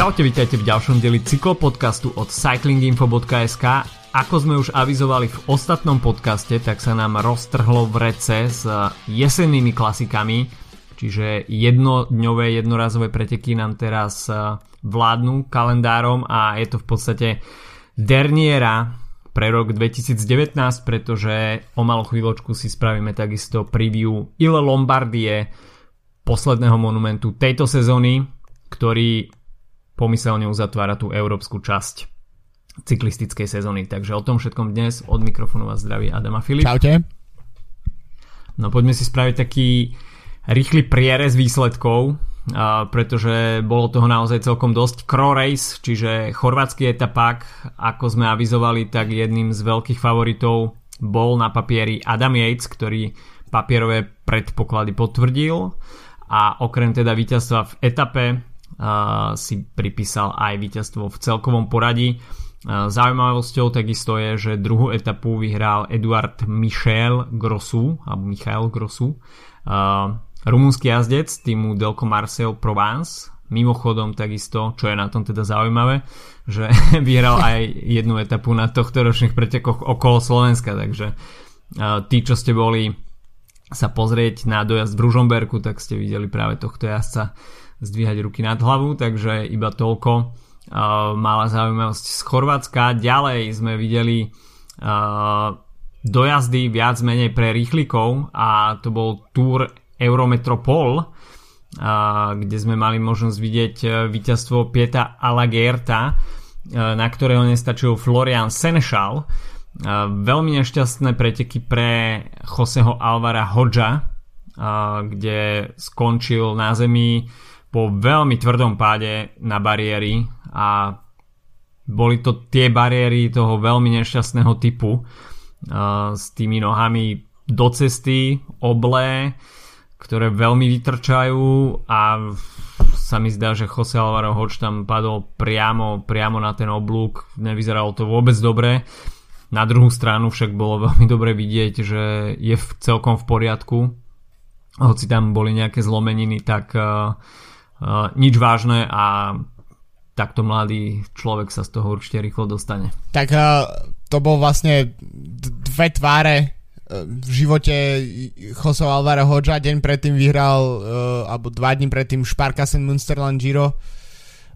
Čaute, vítajte v ďalšom deli cyklopodcastu od cyclinginfo.sk. Ako sme už avizovali v ostatnom podcaste, tak sa nám roztrhlo v rece s jesennými klasikami, čiže jednodňové, jednorazové preteky nám teraz vládnu kalendárom a je to v podstate derniera pre rok 2019, pretože o malú chvíľočku si spravíme takisto preview Ile Lombardie, posledného monumentu tejto sezóny, ktorý pomyselne uzatvára tú európsku časť cyklistickej sezóny. Takže o tom všetkom dnes od mikrofónu vás zdraví Adama Filip. Čaute. No poďme si spraviť taký rýchly prierez výsledkov, a pretože bolo toho naozaj celkom dosť. Cro Race, čiže chorvátsky etapák, ako sme avizovali, tak jedným z veľkých favoritov bol na papieri Adam Yates, ktorý papierové predpoklady potvrdil a okrem teda víťazstva v etape si pripísal aj víťazstvo v celkovom poradí. Zaujímavosťou takisto je, že druhú etapu vyhral Eduard Michel Grossu, alebo Michael Grossu, uh, rumunský jazdec týmu Delco Marcel Provence. Mimochodom takisto, čo je na tom teda zaujímavé, že vyhral aj jednu etapu na tohto ročných pretekoch okolo Slovenska, takže tí, čo ste boli sa pozrieť na dojazd v Ružomberku, tak ste videli práve tohto jazdca zdvíhať ruky nad hlavu, takže iba toľko uh, malá zaujímavosť z Chorvátska. Ďalej sme videli uh, dojazdy viac menej pre rýchlikov a to bol Tour Eurometropol, uh, kde sme mali možnosť vidieť víťazstvo Pieta Alagerta, na ktorého nestačil Florian Senešal veľmi nešťastné preteky pre Joseho Alvara Hodža, kde skončil na zemi po veľmi tvrdom páde na bariéry a boli to tie bariéry toho veľmi nešťastného typu s tými nohami do cesty, oblé, ktoré veľmi vytrčajú a sa mi zdá, že Jose Alvaro Hodge tam padol priamo, priamo na ten oblúk, nevyzeralo to vôbec dobre na druhú stranu však bolo veľmi dobre vidieť, že je v celkom v poriadku. Hoci tam boli nejaké zlomeniny, tak uh, uh, nič vážne a takto mladý človek sa z toho určite rýchlo dostane. Tak to bol vlastne dve tváre v živote Jose Alvaro Hodža deň predtým vyhral uh, alebo dva dní predtým Sparkassen Münsterland Giro uh,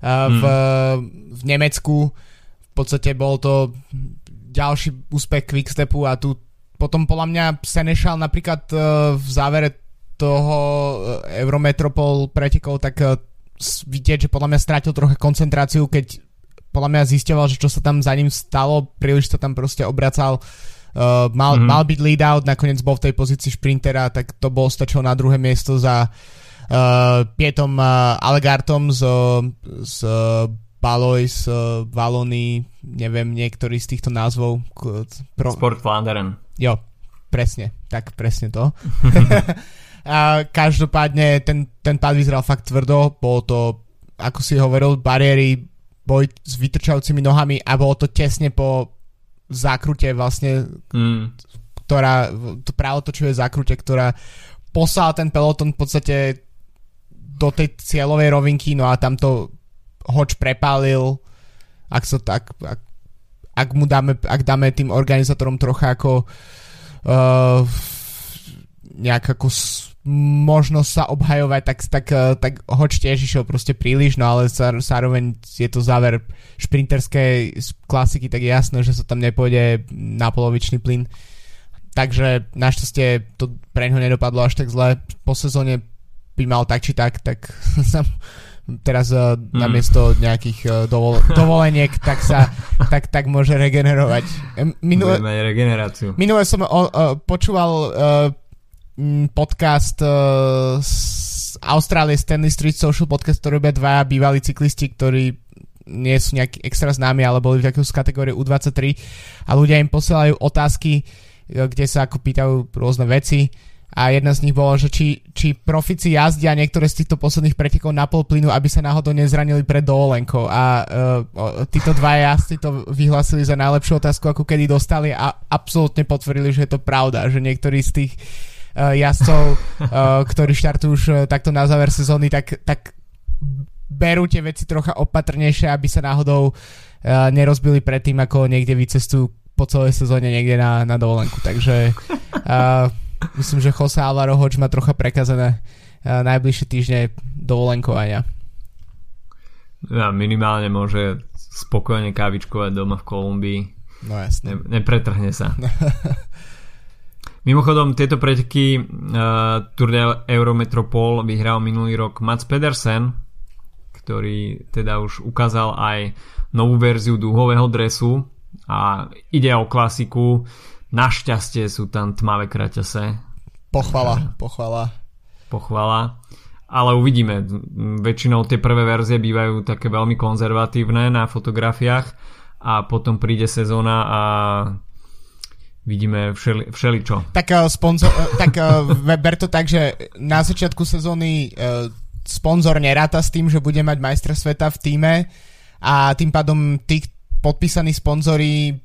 v, hmm. v Nemecku v podstate bol to ďalší úspech Quickstepu a tu potom podľa mňa Senešal napríklad v závere toho uh, Eurometropol pretekov tak uh, vidieť, že podľa mňa strátil trochu koncentráciu, keď podľa mňa zistoval, že čo sa tam za ním stalo, príliš sa tam proste obracal uh, mal, mm-hmm. mal byť lead out, nakoniec bol v tej pozícii šprintera, tak to bol stačilo na druhé miesto za uh, Pietom uh, Allegartom z, z Balois, uh, Valony, neviem, niektorý z týchto názvov. Pro... Sport Flanderen. Jo, presne, tak presne to. a každopádne ten, ten pád vyzeral fakt tvrdo, bolo to, ako si hovoril, bariéry, boj s vytrčajúcimi nohami a bolo to tesne po zákrute vlastne, mm. ktorá, to práve to, čo je zákrute, ktorá poslala ten peloton v podstate do tej cieľovej rovinky, no a tam to hoč prepálil, ak, so, tak, ak, ak mu dáme, ak dáme tým organizátorom trocha ako uh, nejak ako možnosť sa obhajovať, tak, tak, uh, tak hoč tiež išiel proste príliš, no ale zároveň je to záver šprinterskej klasiky, tak je jasné, že sa tam nepôjde na polovičný plyn. Takže našťastie to pre neho nedopadlo až tak zle. Po sezóne by mal tak či tak, tak sa teraz uh, mm. namiesto nejakých uh, dovol- dovoleniek, tak sa tak, tak môže regenerovať. Minule, regeneráciu. Minule som uh, uh, počúval uh, podcast z Austrálie Stanley Street Social podcast, ktorý robia dvaja bývalí cyklisti, ktorí nie sú nejakí extra známi, ale boli v takého z kategórie U23 a ľudia im posielajú otázky, kde sa ako pýtajú rôzne veci. A jedna z nich bolo, že či, či profici jazdia niektoré z týchto posledných pretekov na pol plynu, aby sa náhodou nezranili pred dovolenkou. A uh, títo dva jazdci to vyhlasili za najlepšiu otázku, ako kedy dostali a absolútne potvrdili, že je to pravda, že niektorí z tých uh, jazdcov, uh, ktorí štartujú už uh, takto na záver sezóny, tak, tak berú tie veci trocha opatrnejšie, aby sa náhodou nerozbili predtým, ako niekde vycestujú po celej sezóne niekde na, na dovolenku. Takže uh, myslím, že Jose Alvaro Hoč má trocha prekazené uh, najbližšie týždne dovolenkovania. Ja, minimálne môže spokojne kávičkovať doma v Kolumbii. No jasne. Ne, nepretrhne sa. Mimochodom, tieto preteky uh, Tour de Eurometropol vyhral minulý rok Mats Pedersen, ktorý teda už ukázal aj novú verziu dúhového dresu a ide o klasiku. Našťastie sú tam tmavé kraťase. Pochvala, pochvala. Pochvala. Ale uvidíme. Väčšinou tie prvé verzie bývajú také veľmi konzervatívne na fotografiách a potom príde sezóna a vidíme všeli, všeličo. Tak, uh, sponsor, uh, tak uh, ber to tak, že na začiatku sezóny uh, sponzor neráta s tým, že bude mať majstra sveta v týme a tým pádom tí podpísaní sponzori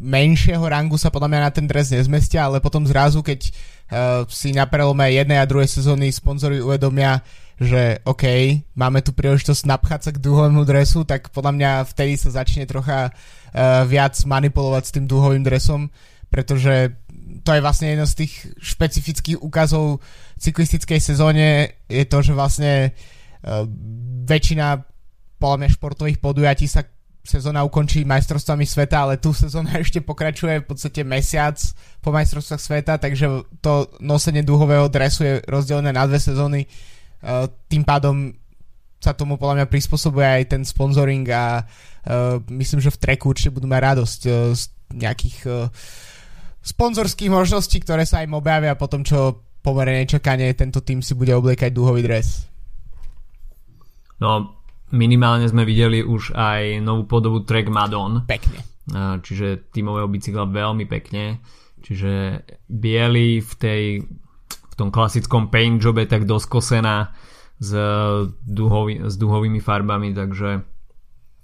menšieho rangu sa podľa mňa na ten dres nezmestia, ale potom zrazu, keď uh, si na prelome jednej a druhej sezóny sponzori uvedomia, že OK, máme tu príležitosť napchať sa k dúhovému dresu, tak podľa mňa vtedy sa začne trocha uh, viac manipulovať s tým dúhovým dresom pretože to je vlastne jeden z tých špecifických úkazov cyklistickej sezóne, je to, že vlastne uh, väčšina podľa športových podujatí sa sezóna ukončí majstrovstvami sveta, ale tu sezóna ešte pokračuje v podstate mesiac po majstrovstvách sveta, takže to nosenie dúhového dresu je rozdelené na dve sezóny. Uh, tým pádom sa tomu podľa mňa prispôsobuje aj ten sponsoring a uh, myslím, že v treku určite budú mať radosť z nejakých sponzorských možností, ktoré sa im objavia po tom, čo pomerne nečakane tento tým si bude obliekať dúhový dres. No, minimálne sme videli už aj novú podobu Trek Madon. Pekne. Čiže tímového bicykla veľmi pekne. Čiže biely v tej v tom klasickom paint jobe tak doskosená s, duhový, s duhovými farbami, takže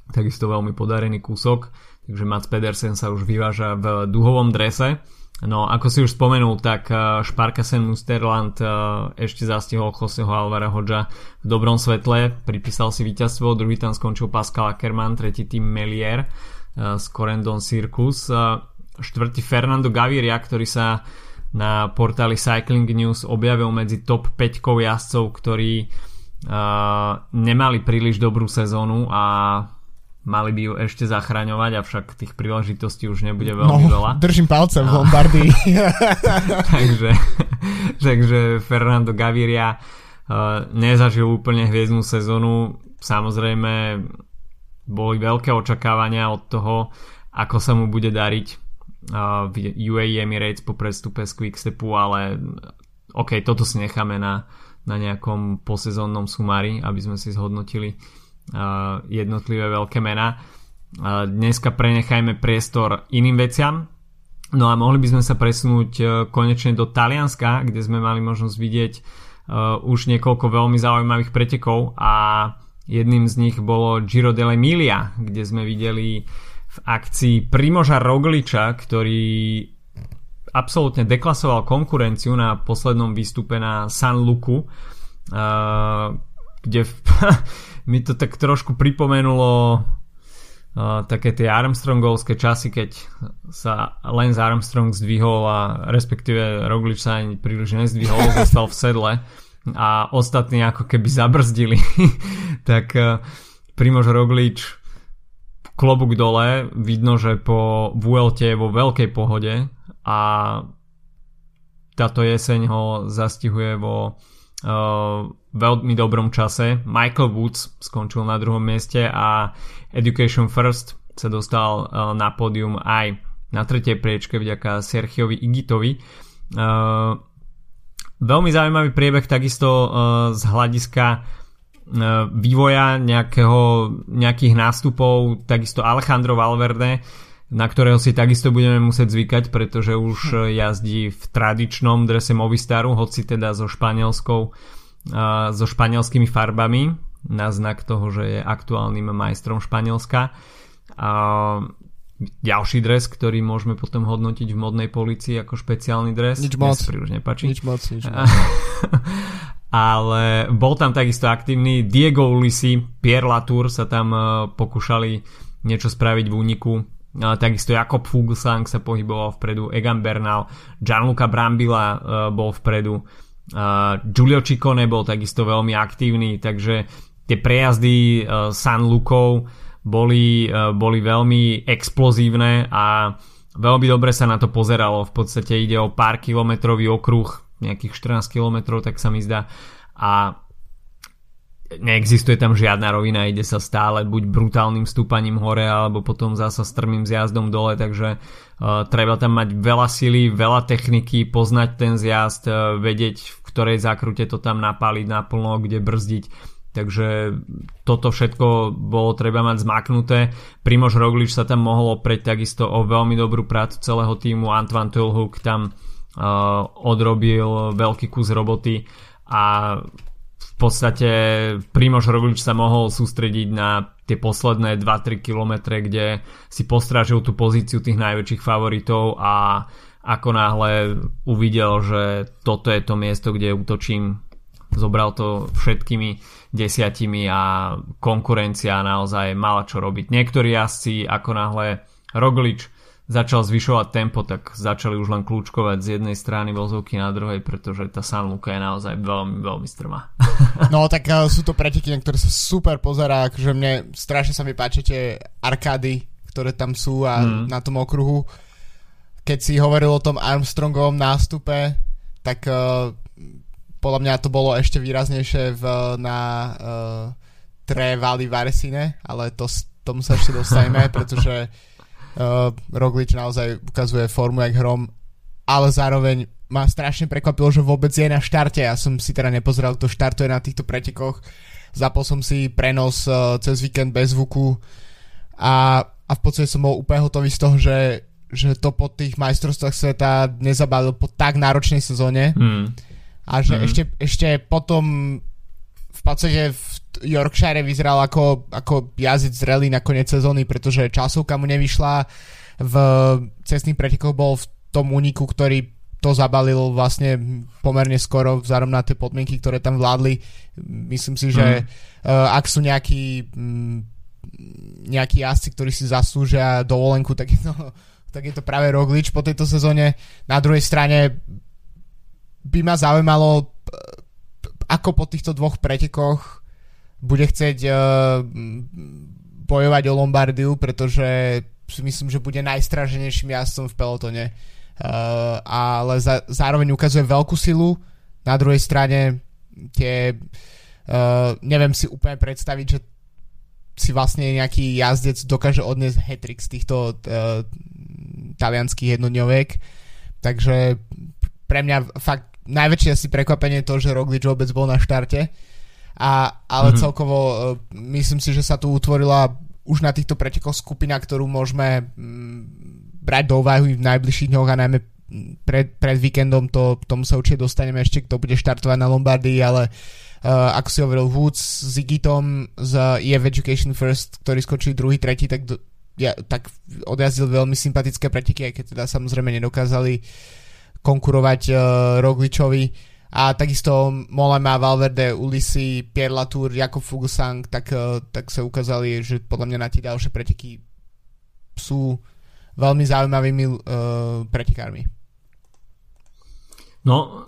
takisto veľmi podarený kúsok. Takže Mats Pedersen sa už vyváža v duhovom drese. No ako si už spomenul, tak eh, Sparkasen Musterland eh, ešte zastihol Joseho Alvara Hodža v dobrom svetle, pripísal si víťazstvo, druhý tam skončil Pascal Ackermann, tretí tým Melier z eh, Corendon Circus, štvrtý Fernando Gaviria, ktorý sa na portáli Cycling News objavil medzi top 5 jazdcov, ktorí nemali príliš dobrú sezónu a mali by ju ešte zachraňovať, avšak tých príležitostí už nebude veľmi no, veľa. držím palce v Lombardii. takže, takže Fernando Gaviria uh, nezažil úplne hviezdnu sezónu. Samozrejme boli veľké očakávania od toho, ako sa mu bude dariť uh, v UAE Emirates po prestupe z Quickstepu, ale ok, toto si necháme na, na nejakom posezónnom sumári, aby sme si zhodnotili jednotlivé veľké mená. Dneska prenechajme priestor iným veciam. No a mohli by sme sa presunúť e, konečne do Talianska, kde sme mali možnosť vidieť e, už niekoľko veľmi zaujímavých pretekov a jedným z nich bolo Giro dell'Emilia, kde sme videli v akcii Primoža Rogliča, ktorý absolútne deklasoval konkurenciu na poslednom výstupe na San Luku, e, kde mi to tak trošku pripomenulo uh, také tie Armstrongovské časy, keď sa Lance Armstrong zdvihol a respektíve Roglič sa ani príliš nezdvihol, zostal v sedle a ostatní ako keby zabrzdili. tak uh, Primož Roglič klobuk dole, vidno, že po VLT je vo veľkej pohode a táto jeseň ho zastihuje vo veľmi dobrom čase. Michael Woods skončil na druhom mieste a Education First sa dostal uh, na pódium aj na tretej priečke vďaka Sergiovi Igitovi. Uh, veľmi zaujímavý priebeh takisto z hľadiska vývoja nejakého, nejakých nástupov, takisto Alejandro Valverde, na ktorého si takisto budeme musieť zvykať, pretože už jazdí v tradičnom drese Movistaru, hoci teda so španielskou so španielskými farbami na znak toho, že je aktuálnym majstrom Španielska. A ďalší dres, ktorý môžeme potom hodnotiť v modnej policii ako špeciálny dres. Nič moc. príliš nepáči. Nič moc, nič moc. ale bol tam takisto aktívny Diego Ulisi, Pierre Latour sa tam pokúšali niečo spraviť v úniku takisto Jakob Fuglsang sa pohyboval vpredu, Egan Bernal, Gianluca Brambila bol vpredu, Giulio Ciccone bol takisto veľmi aktívny, takže tie prejazdy San Lukov boli, boli veľmi explozívne a veľmi dobre sa na to pozeralo. V podstate ide o pár kilometrový okruh, nejakých 14 kilometrov, tak sa mi zdá. A neexistuje tam žiadna rovina, ide sa stále buď brutálnym stúpaním hore alebo potom zasa strmým zjazdom dole, takže uh, treba tam mať veľa sily, veľa techniky, poznať ten zjazd, uh, vedieť v ktorej zákrute to tam napáliť naplno, kde brzdiť. Takže toto všetko bolo treba mať zmaknuté. Primož Roglič sa tam mohol oprieť takisto o veľmi dobrú prácu celého týmu. Antoine Tulhuk tam uh, odrobil veľký kus roboty a podstate Primož Roglič sa mohol sústrediť na tie posledné 2-3 km, kde si postrážil tú pozíciu tých najväčších favoritov a ako náhle uvidel, že toto je to miesto, kde útočím, zobral to všetkými desiatimi a konkurencia naozaj mala čo robiť. Niektorí jazdci, ako náhle Roglič začal zvyšovať tempo, tak začali už len kľúčkovať z jednej strany vozovky na druhej, pretože tá San Luca je naozaj veľmi, veľmi strmá. no tak uh, sú to preteky, na ktoré sa super pozerá, akože mne strašne sa mi páči tie arkády, ktoré tam sú a mm. na tom okruhu. Keď si hovoril o tom Armstrongovom nástupe, tak uh, podľa mňa to bolo ešte výraznejšie v, na uh, Tre Valley Varesine, ale to, tomu sa ešte dostaneme, pretože Uh, Roglič naozaj ukazuje formu jak hrom, ale zároveň ma strašne prekvapilo, že vôbec je na štarte. Ja som si teda nepozeral, kto štartuje na týchto pretekoch. Zapol som si prenos uh, cez víkend bez zvuku a, a v podstate som bol úplne hotový z toho, že, že to po tých majstrovstvách sveta nezabalil po tak náročnej sezóne. Mm. A že mm. ešte, ešte potom v podstate v Yorkshire vyzeral ako, ako jazdec zrelý na koniec sezóny, pretože časovka mu nevyšla. V cestných pretekoch bol v tom úniku, ktorý to zabalil vlastne pomerne skoro vzhľadom na tie podmienky, ktoré tam vládli. Myslím si, že mm. ak sú nejakí um, nejakí jazdci, ktorí si zaslúžia dovolenku, tak je to, tak je to práve Roglič po tejto sezóne. Na druhej strane by ma zaujímalo ako po týchto dvoch pretekoch bude chcieť uh, bojovať o Lombardiu, pretože si myslím, že bude najstraženejším jazdcom v pelotone. Uh, ale za, zároveň ukazuje veľkú silu. Na druhej strane tie uh, neviem si úplne predstaviť, že si vlastne nejaký jazdec dokáže odniesť hetrik z týchto uh, talianských jednodňoviek. Takže pre mňa fakt najväčšie asi prekvapenie je to, že Roglič vôbec bol na štarte. A, ale mm-hmm. celkovo uh, myslím si, že sa tu utvorila už na týchto pretekoch skupina, ktorú môžeme mm, brať do úvahy v najbližších dňoch a najmä pred, pred víkendom to, tomu sa určite dostaneme ešte, kto bude štartovať na Lombardii, ale uh, ako si hovoril Woods s Igitom z EF Education First, ktorí skočili druhý, tretí, tak, do, ja, tak odjazdil veľmi sympatické preteky, aj keď teda samozrejme nedokázali konkurovať uh, Rogličovi a takisto Molema, Valverde, Ulisi, Pierre Latour, Jakob Fugusang, tak, uh, tak sa ukázali, že podľa mňa na tie ďalšie preteky sú veľmi zaujímavými uh, pretekármi. No,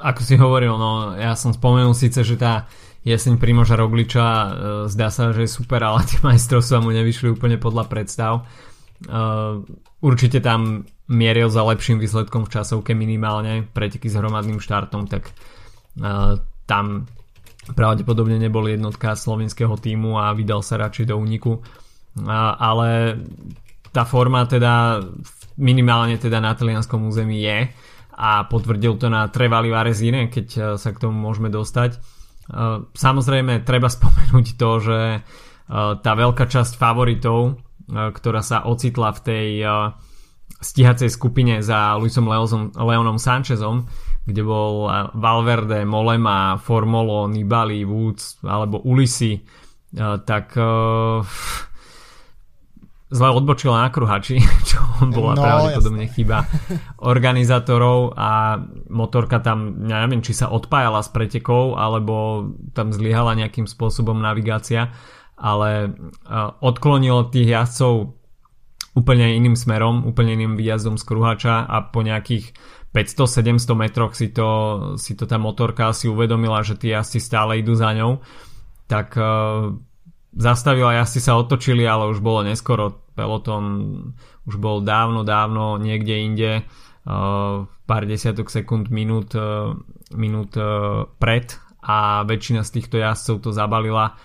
ako si hovoril, no, ja som spomenul síce, že tá jeseň Primoža Rogliča uh, zdá sa, že je super, ale tie majstrovstvá mu nevyšli úplne podľa predstav. Uh, určite tam mieril za lepším výsledkom v časovke minimálne preteky s hromadným štartom, tak uh, tam pravdepodobne nebol jednotka slovenského týmu a vydal sa radšej do úniku. Uh, ale tá forma teda minimálne teda na talianskom území je a potvrdil to na Trevali Varesine, keď uh, sa k tomu môžeme dostať. Uh, samozrejme treba spomenúť to, že tá veľká časť favoritov, ktorá sa ocitla v tej stíhacej skupine za Luisom Leozom, Leonom Sanchezom, kde bol eh, Valverde, Molema, Formolo, Nibali, Woods alebo Ulisi, eh, tak eh, zle odbočila na kruhači, čo bola no, pravdepodobne jasne. chyba organizátorov a motorka tam, ja neviem, či sa odpájala s pretekov, alebo tam zlyhala nejakým spôsobom navigácia, ale odklonilo tých jazdcov úplne iným smerom, úplne iným výjazdom z kruhača a po nejakých 500-700 metroch si to, si to tá motorka si uvedomila, že tí jazdci stále idú za ňou, tak uh, zastavila, jazdci sa otočili, ale už bolo neskoro, peloton už bol dávno, dávno niekde inde, uh, pár desiatok sekúnd, minút, uh, minút uh, pred a väčšina z týchto jazdcov to zabalila,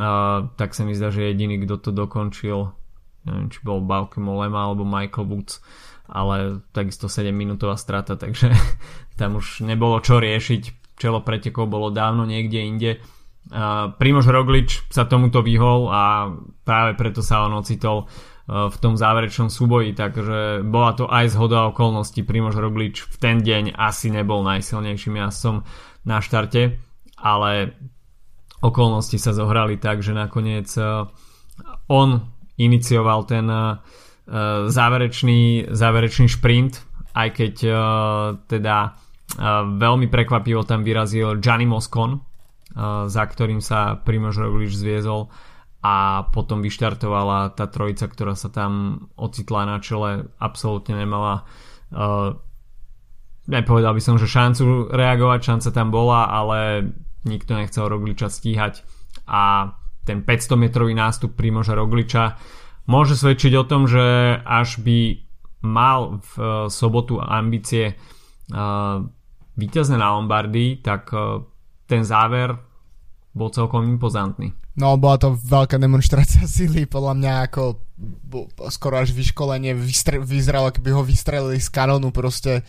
uh, tak sa mi zdá, že jediný, kto to dokončil, neviem, či bol Bauke Molema alebo Michael Woods, ale takisto 7 minútová strata, takže tam už nebolo čo riešiť. Čelo pretekov bolo dávno niekde inde. Primož Roglič sa tomuto vyhol a práve preto sa on ocitol e, v tom záverečnom súboji, takže bola to aj zhoda okolností. Primož Roglič v ten deň asi nebol najsilnejším jazdcom na štarte, ale okolnosti sa zohrali tak, že nakoniec e, on inicioval ten uh, Eh, záverečný, záverečný šprint, aj keď uh, teda veľmi prekvapivo tam vyrazil Gianni Moscon, za ktorým sa Primož Roglič zviezol a potom vyštartovala tá trojica, ktorá sa tam ocitla na čele, absolútne nemala uh, nepovedal by som, že šancu reagovať, šanca tam bola, ale nikto nechcel Rogliča stíhať a ten 500 metrový nástup Primoža Rogliča môže svedčiť o tom, že až by mal v uh, sobotu ambície uh, víťazné na Lombardy, tak uh, ten záver bol celkom impozantný. No, bola to veľká demonstrácia síly, podľa mňa ako skoro až vyškolenie vystre- vyzeralo, keby ho vystrelili z kanónu proste.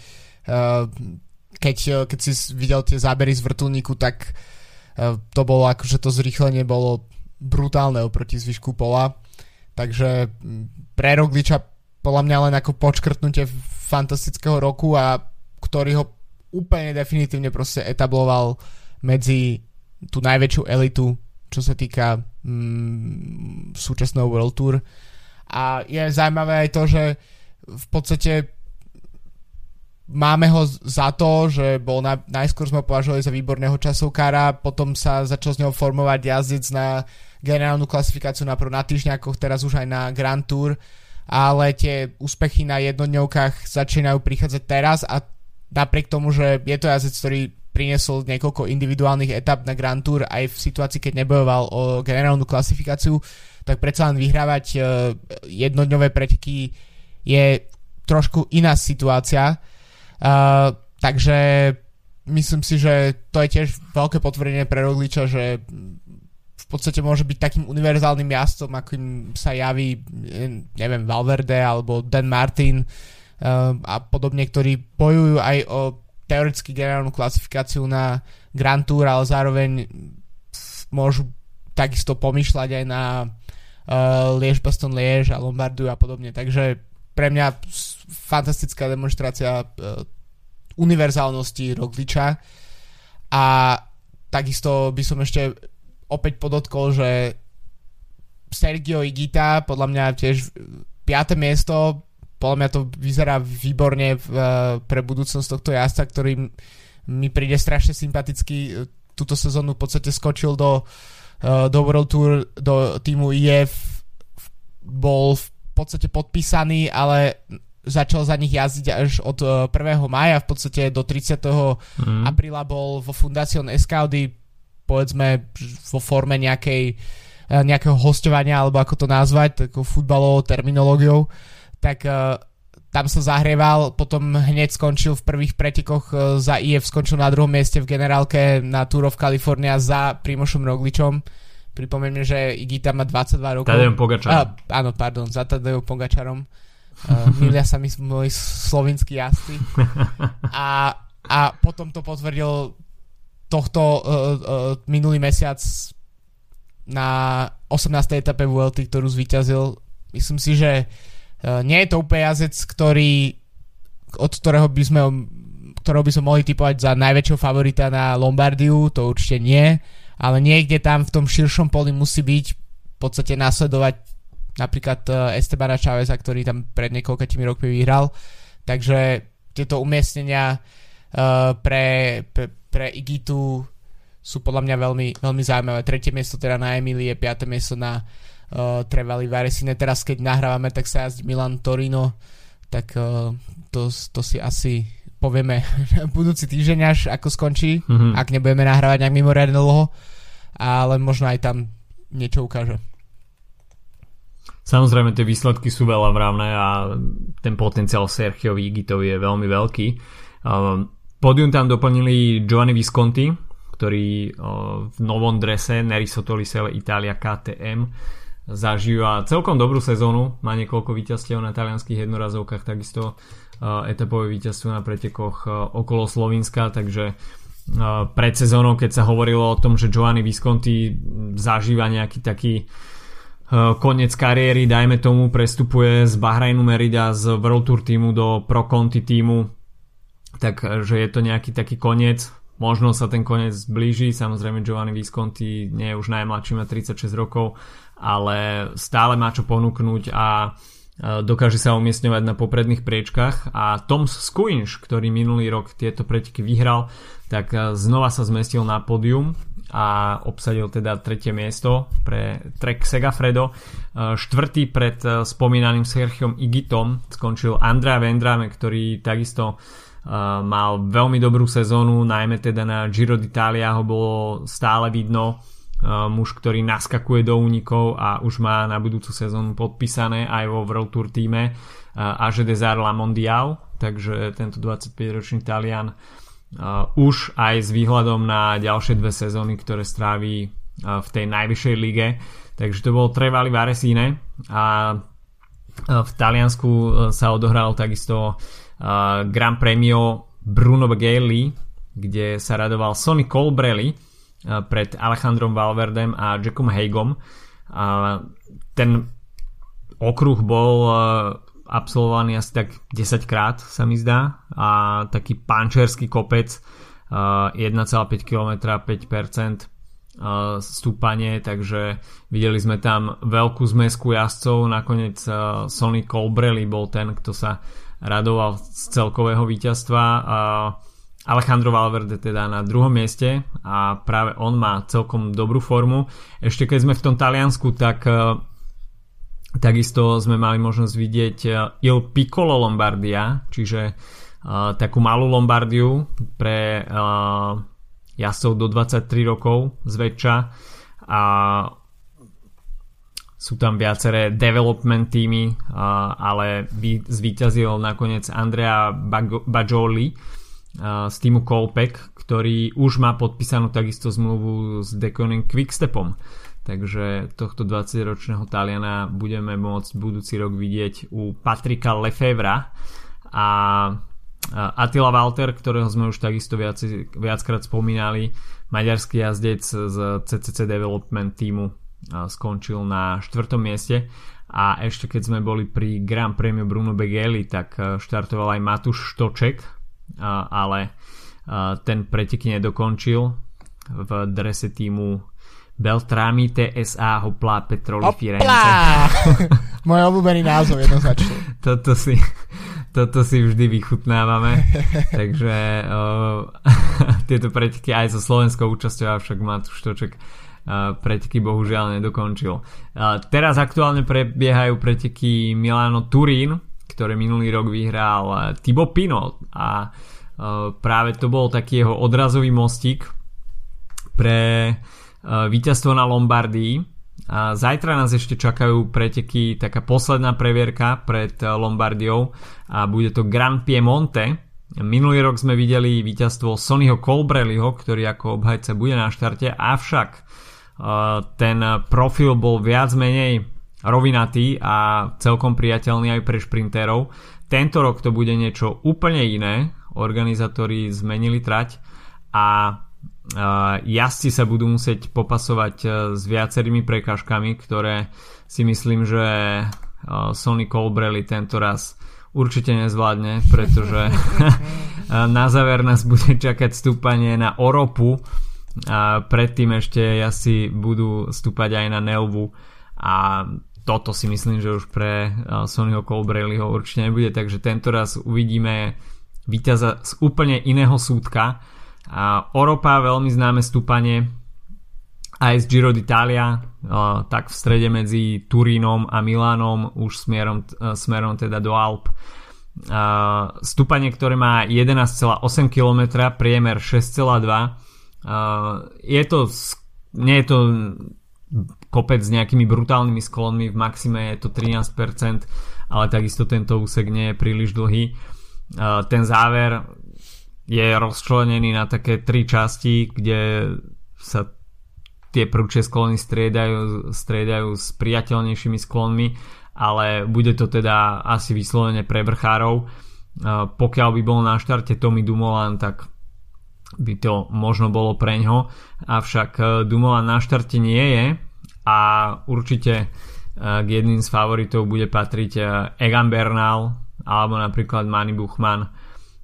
Keď, keď si videl tie zábery z vrtulníku, tak to bolo akože to zrýchlenie bolo brutálne oproti zvyšku pola. Takže pre Rogliča podľa mňa len ako počkrtnutie fantastického roku a ktorý ho úplne definitívne proste etabloval medzi tú najväčšiu elitu, čo sa týka mm, súčasného World Tour. A je zaujímavé aj to, že v podstate máme ho za to, že bol na, najskôr sme ho považovali za výborného časovkára, potom sa začal z neho formovať jazdec na generálnu klasifikáciu na na týždňakoch, teraz už aj na Grand Tour, ale tie úspechy na jednodňovkách začínajú prichádzať teraz a napriek tomu, že je to jazdec, ktorý priniesol niekoľko individuálnych etap na Grand Tour aj v situácii, keď nebojoval o generálnu klasifikáciu, tak predsa len vyhrávať e, jednodňové preteky je trošku iná situácia. Uh, takže myslím si, že to je tiež veľké potvrdenie pre Rogliča, že podstate môže byť takým univerzálnym jazdcom, akým sa javí, neviem, Valverde alebo Dan Martin uh, a podobne, ktorí bojujú aj o teoreticky generálnu klasifikáciu na Grand Tour, ale zároveň môžu takisto pomýšľať aj na uh, Liež, Baston Liež a Lombardu a podobne. Takže pre mňa fantastická demonstrácia uh, univerzálnosti Rogliča a takisto by som ešte opäť podotkol, že Sergio Igita, podľa mňa tiež 5. miesto, podľa mňa to vyzerá výborne v, eh, pre budúcnosť tohto jazdca, ktorý mi príde strašne sympatický. Túto sezónu v podstate skočil do, eh, do World Tour, do týmu IF, bol v podstate podpísaný, ale začal za nich jazdiť až od 1. Eh, maja, v podstate do 30. Mm. apríla bol vo Fundación Escaudy povedzme vo forme nejakej, e, nejakého hostovania, alebo ako to nazvať, takou futbalovou terminológiou, tak uh, tam sa zahrieval, potom hneď skončil v prvých pretekoch uh, za IF, skončil na druhom mieste v generálke na Tour of California za Primošom Rogličom. Pripomeňme, že Igita má 22 rokov. Tadejom Pogačarom. Uh, áno, pardon, za Tadejom Pogačarom. Uh, milia sa mi moji slovinskí jazdci. A, a potom to potvrdil tohto uh, uh, minulý mesiac na 18. etape VLT, ktorú zvíťazil. Myslím si, že uh, nie je to úplne jazdec, ktorý od ktorého by sme ktorého by sme mohli typovať za najväčšieho favorita na Lombardiu, to určite nie, ale niekde tam v tom širšom poli musí byť v podstate nasledovať napríklad Estebana Chaveza, ktorý tam pred niekoľkými rokmi vyhral. Takže tieto umiestnenia uh, pre, pre, pre Igitu sú podľa mňa veľmi, veľmi zaujímavé. Tretie miesto teda na Emilie, piaté miesto na uh, Trevali Varesine. Teraz keď nahrávame, tak sa jazdí Milan Torino, tak uh, to, to si asi povieme budúci týždeň až ako skončí, mm-hmm. ak nebudeme nahrávať nejak mimoriadne dlho, ale možno aj tam niečo ukáže. Samozrejme tie výsledky sú veľa vravné a ten potenciál Sergio Igitov je veľmi veľký. Podium tam doplnili Giovanni Visconti, ktorý v novom drese Neriso Tolisele Italia KTM zažíva celkom dobrú sezónu, má niekoľko víťazstiev na talianských jednorazovkách, takisto etapové víťazstvo na pretekoch okolo Slovenska, takže pred sezónou, keď sa hovorilo o tom, že Giovanni Visconti zažíva nejaký taký koniec kariéry, dajme tomu, prestupuje z Bahrajnu Merida z World Tour týmu do Pro Conti týmu, takže je to nejaký taký koniec. Možno sa ten koniec blíži, samozrejme Giovanni Visconti nie je už najmladší, má 36 rokov, ale stále má čo ponúknuť a eh, dokáže sa umiestňovať na popredných priečkach a Tom Skuinš, ktorý minulý rok tieto preteky vyhral, tak eh, znova sa zmestil na pódium a obsadil teda tretie miesto pre Trek Segafredo. Štvrtý pred spomínaným Serchiom Igitom skončil Andrea Vendrame, ktorý takisto mal veľmi dobrú sezónu, najmä teda na Giro d'Italia ho bolo stále vidno muž, ktorý naskakuje do únikov a už má na budúcu sezónu podpísané aj vo World Tour týme Age Desar La Mondial, takže tento 25-ročný Talian už aj s výhľadom na ďalšie dve sezóny, ktoré stráví v tej najvyššej lige. Takže to bol Trevali Varesine a v Taliansku uh, sa odohral takisto uh, Grand Premio Bruno Beghelli, kde sa radoval Sonny Colbrelli uh, pred Alejandrom Valverdem a Jackom Haigom. Uh, ten okruh bol uh, absolvovaný asi tak 10 krát sa mi zdá a taký pančerský kopec 1,5 km 5% stúpanie, takže videli sme tam veľkú zmesku jazdcov, nakoniec Sonny Colbrelli bol ten, kto sa radoval z celkového víťazstva Alejandro Valverde teda na druhom mieste a práve on má celkom dobrú formu. Ešte keď sme v tom Taliansku, tak Takisto sme mali možnosť vidieť eh, Il Piccolo Lombardia, čiže uh, takú malú Lombardiu pre jazdcov do 23 rokov zväčša a sú tam viaceré development týmy, ale zvíťazil nakoniec Andrea Bajoli z týmu Colpec, ktorý už má podpísanú takisto zmluvu s Deconing Quickstepom. Takže tohto 20-ročného Taliana budeme môcť budúci rok vidieť u Patrika Lefevra a Attila Walter, ktorého sme už takisto viac, viackrát spomínali, maďarský jazdec z CCC Development týmu skončil na 4. mieste a ešte keď sme boli pri Grand Premio Bruno Begeli, tak štartoval aj Matúš Štoček, ale ten preteky nedokončil v drese týmu Beltrami TSA Hopla Petroli Hopla! Firenze. Môj obľúbený názov jednoznačne. toto si, toto si vždy vychutnávame. Takže uh, tieto preteky aj so slovenskou účasťou, avšak Matúš Štoček preteky bohužiaľ nedokončil. Teraz aktuálne prebiehajú preteky Milano Turín, ktoré minulý rok vyhral Thibaut Pinot a práve to bol taký jeho odrazový mostík pre víťazstvo na Lombardii. A zajtra nás ešte čakajú preteky, taká posledná previerka pred Lombardiou a bude to Grand Piemonte. Minulý rok sme videli víťazstvo Sonnyho Colbrelliho, ktorý ako obhajca bude na štarte, avšak ten profil bol viac menej rovinatý a celkom priateľný aj pre šprinterov. Tento rok to bude niečo úplne iné. Organizátori zmenili trať a jazdci sa budú musieť popasovať e, s viacerými prekážkami, ktoré si myslím, že e, Sony Colbrelli tento raz určite nezvládne, pretože na záver nás bude čakať stúpanie na Oropu a predtým ešte asi budú stúpať aj na Nelvu a toto si myslím, že už pre Sonnyho Colbrelliho určite nebude, takže tento raz uvidíme víťaza z úplne iného súdka. A Oropa, veľmi známe stúpanie aj z Giro d'Italia, tak v strede medzi Turínom a Milánom už smerom, smerom teda do Alp. Stúpanie, ktoré má 11,8 km, priemer 6,2 je to nie je to kopec s nejakými brutálnymi sklonmi, v maxime je to 13%, ale takisto tento úsek nie je príliš dlhý. Ten záver je rozčlenený na také tri časti, kde sa tie prúčie sklony striedajú, striedajú s priateľnejšími sklonmi, ale bude to teda asi vyslovene pre vrchárov. Pokiaľ by bol na štarte Tommy Dumoulin, tak by to možno bolo pre ňo, avšak Dumoulin na štarte nie je, a určite e, k jedným z favoritov bude patriť e, Egan Bernal alebo napríklad Manny Buchmann.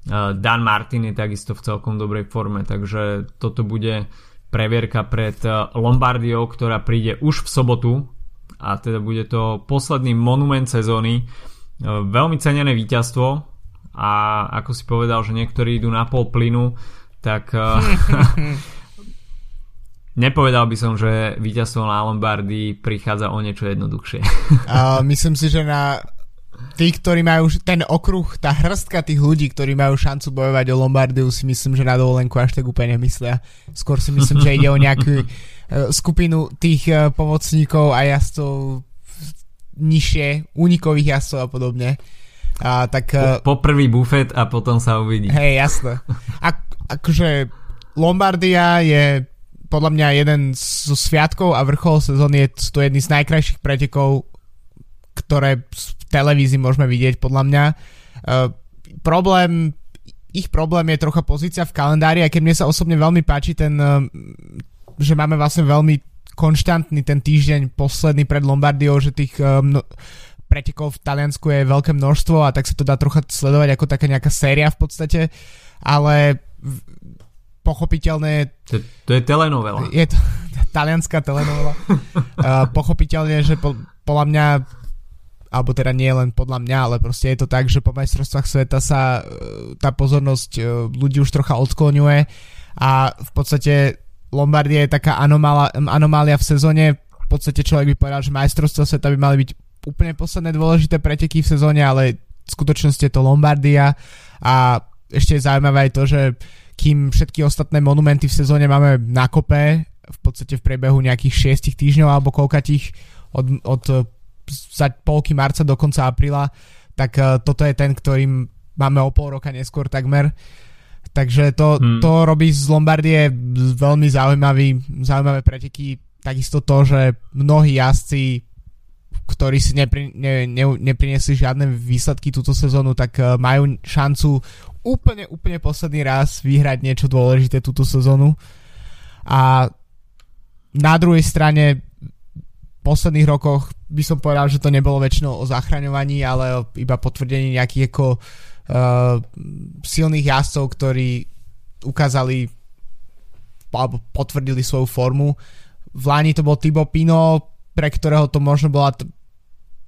Dan Martin je takisto v celkom dobrej forme, takže toto bude previerka pred Lombardiou, ktorá príde už v sobotu a teda bude to posledný monument sezóny. Veľmi cenené víťazstvo a ako si povedal, že niektorí idú na pol plynu, tak Nepovedal by som, že víťazstvo na Lombardy prichádza o niečo jednoduchšie. Uh, myslím si, že na tí, ktorí majú ten okruh, tá hrstka tých ľudí, ktorí majú šancu bojovať o Lombardiu, si myslím, že na dovolenku až tak úplne nemyslia. Skôr si myslím, že ide o nejakú uh, skupinu tých uh, pomocníkov a jazdcov nižšie, únikových jazdcov a podobne. A, tak, po, po prvý bufet a potom sa uvidí. Hej, jasné. A, akože Lombardia je podľa mňa jeden zo sviatkov a vrchol sezóny je to jedný z najkrajších pretekov, ktoré v televízii môžeme vidieť podľa mňa. Uh, problém, ich problém je trocha pozícia v kalendári, aj keď mne sa osobne veľmi páči ten, uh, že máme vlastne veľmi konštantný ten týždeň posledný pred Lombardiou, že tých uh, mno, pretekov v Taliansku je veľké množstvo a tak sa to dá trocha sledovať ako taká nejaká séria v podstate, ale pochopiteľné... To, to je telenovela. Je to talianská telenovela. uh, pochopiteľne, že po, podľa mňa alebo teda nie len podľa mňa, ale proste je to tak, že po majstrovstvách sveta sa uh, tá pozornosť uh, ľudí už trocha odskloňuje a v podstate Lombardia je taká anomália, anomália v sezóne. V podstate človek by povedal, že majstrovstvá sveta by mali byť úplne posledné dôležité preteky v sezóne, ale v skutočnosti je to Lombardia a ešte je zaujímavé aj to, že kým všetky ostatné monumenty v sezóne máme na kope, v podstate v priebehu nejakých 6 týždňov alebo koľkatých od, od za polky marca do konca apríla, tak uh, toto je ten, ktorým máme o pol roka neskôr takmer. Takže to, hmm. to robí z Lombardie veľmi zaujímavý, zaujímavé preteky. Takisto to, že mnohí jazdci, ktorí si nepri, ne, ne, neprinesli žiadne výsledky túto sezónu, tak uh, majú šancu úplne, úplne posledný raz vyhrať niečo dôležité túto sezónu. A na druhej strane v posledných rokoch by som povedal, že to nebolo väčšinou o zachraňovaní, ale iba potvrdení nejakých ako uh, silných jazdcov, ktorí ukázali alebo potvrdili svoju formu. V Láni to bol Tibo Pino, pre ktorého to možno bola t-